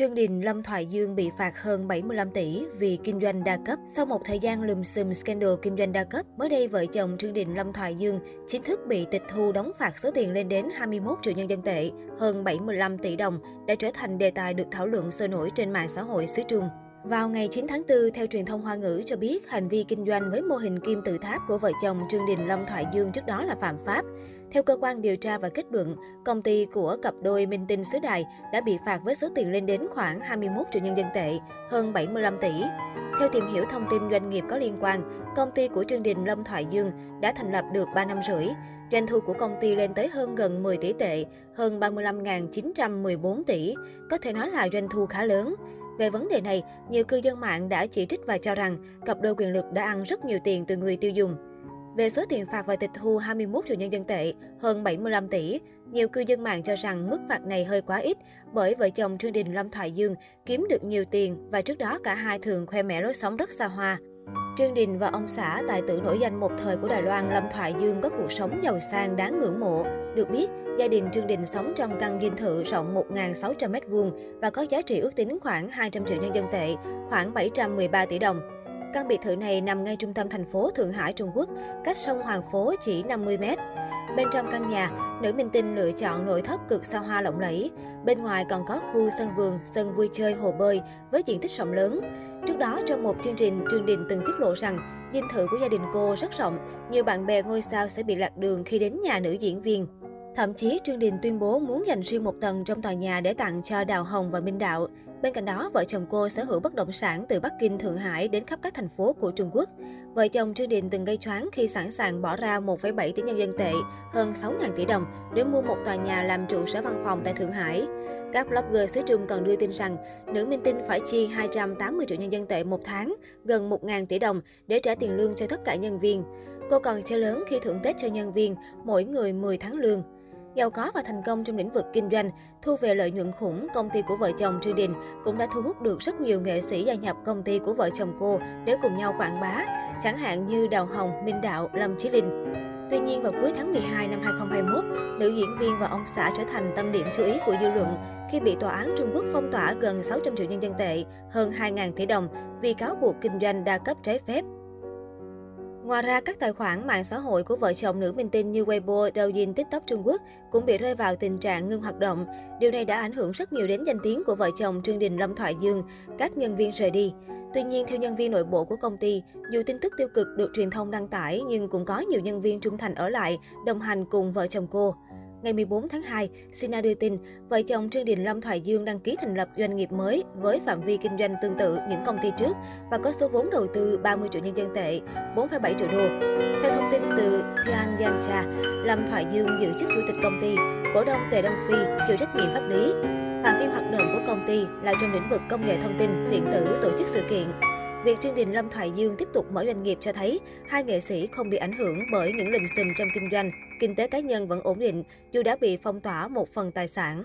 Trương Đình, Lâm Thoại Dương bị phạt hơn 75 tỷ vì kinh doanh đa cấp. Sau một thời gian lùm xùm scandal kinh doanh đa cấp, mới đây vợ chồng Trương Đình, Lâm Thoại Dương chính thức bị tịch thu đóng phạt số tiền lên đến 21 triệu nhân dân tệ, hơn 75 tỷ đồng, đã trở thành đề tài được thảo luận sôi nổi trên mạng xã hội xứ Trung. Vào ngày 9 tháng 4, theo truyền thông Hoa ngữ cho biết, hành vi kinh doanh với mô hình kim tự tháp của vợ chồng Trương Đình Lâm Thoại Dương trước đó là phạm pháp. Theo cơ quan điều tra và kết luận, công ty của cặp đôi Minh Tinh Sứ Đài đã bị phạt với số tiền lên đến khoảng 21 triệu nhân dân tệ, hơn 75 tỷ. Theo tìm hiểu thông tin doanh nghiệp có liên quan, công ty của Trương Đình Lâm Thoại Dương đã thành lập được 3 năm rưỡi. Doanh thu của công ty lên tới hơn gần 10 tỷ tệ, hơn 35.914 tỷ, có thể nói là doanh thu khá lớn. Về vấn đề này, nhiều cư dân mạng đã chỉ trích và cho rằng cặp đôi quyền lực đã ăn rất nhiều tiền từ người tiêu dùng. Về số tiền phạt và tịch thu 21 triệu nhân dân tệ, hơn 75 tỷ, nhiều cư dân mạng cho rằng mức phạt này hơi quá ít bởi vợ chồng Trương Đình Lâm Thoại Dương kiếm được nhiều tiền và trước đó cả hai thường khoe mẽ lối sống rất xa hoa. Trương Đình và ông xã tài tử nổi danh một thời của Đài Loan Lâm Thoại Dương có cuộc sống giàu sang đáng ngưỡng mộ. Được biết, gia đình Trương Đình sống trong căn dinh thự rộng 1.600 m2 và có giá trị ước tính khoảng 200 triệu nhân dân tệ, khoảng 713 tỷ đồng. Căn biệt thự này nằm ngay trung tâm thành phố Thượng Hải, Trung Quốc, cách sông Hoàng Phố chỉ 50 mét. Bên trong căn nhà, nữ minh tinh lựa chọn nội thất cực xa hoa lộng lẫy. Bên ngoài còn có khu sân vườn, sân vui chơi, hồ bơi với diện tích rộng lớn. Trước đó, trong một chương trình, Trương Đình từng tiết lộ rằng dinh thự của gia đình cô rất rộng, nhiều bạn bè ngôi sao sẽ bị lạc đường khi đến nhà nữ diễn viên. Thậm chí, Trương Đình tuyên bố muốn dành riêng một tầng trong tòa nhà để tặng cho Đào Hồng và Minh Đạo. Bên cạnh đó, vợ chồng cô sở hữu bất động sản từ Bắc Kinh, Thượng Hải đến khắp các thành phố của Trung Quốc. Vợ chồng Trương Đình từng gây choáng khi sẵn sàng bỏ ra 1,7 tỷ nhân dân tệ, hơn 6.000 tỷ đồng để mua một tòa nhà làm trụ sở văn phòng tại Thượng Hải. Các blogger xứ Trung còn đưa tin rằng nữ minh tinh phải chi 280 triệu nhân dân tệ một tháng, gần 1.000 tỷ đồng để trả tiền lương cho tất cả nhân viên. Cô còn chơi lớn khi thưởng Tết cho nhân viên, mỗi người 10 tháng lương. Giàu có và thành công trong lĩnh vực kinh doanh, thu về lợi nhuận khủng, công ty của vợ chồng Trư Đình cũng đã thu hút được rất nhiều nghệ sĩ gia nhập công ty của vợ chồng cô để cùng nhau quảng bá, chẳng hạn như Đào Hồng, Minh Đạo, Lâm Chí Linh. Tuy nhiên, vào cuối tháng 12 năm 2021, nữ diễn viên và ông xã trở thành tâm điểm chú ý của dư luận khi bị tòa án Trung Quốc phong tỏa gần 600 triệu nhân dân tệ, hơn 2.000 tỷ đồng vì cáo buộc kinh doanh đa cấp trái phép. Ngoài ra, các tài khoản mạng xã hội của vợ chồng nữ minh tinh như Weibo, Douyin, TikTok Trung Quốc cũng bị rơi vào tình trạng ngưng hoạt động. Điều này đã ảnh hưởng rất nhiều đến danh tiếng của vợ chồng Trương Đình Lâm Thoại Dương, các nhân viên rời đi. Tuy nhiên, theo nhân viên nội bộ của công ty, dù tin tức tiêu cực được truyền thông đăng tải nhưng cũng có nhiều nhân viên trung thành ở lại, đồng hành cùng vợ chồng cô. Ngày 14 tháng 2, Sina đưa tin, vợ chồng Trương Đình Lâm Thoại Dương đăng ký thành lập doanh nghiệp mới với phạm vi kinh doanh tương tự những công ty trước và có số vốn đầu tư 30 triệu nhân dân tệ, 4,7 triệu đô. Theo thông tin từ Tian Yancha, Lâm Thoại Dương giữ chức chủ tịch công ty, cổ đông Tề Đông Phi chịu trách nhiệm pháp lý. Phạm vi hoạt động của công ty là trong lĩnh vực công nghệ thông tin, điện tử, tổ chức sự kiện. Việc Trương Đình Lâm Thoại Dương tiếp tục mở doanh nghiệp cho thấy hai nghệ sĩ không bị ảnh hưởng bởi những lùm xùm trong kinh doanh, kinh tế cá nhân vẫn ổn định, dù đã bị phong tỏa một phần tài sản.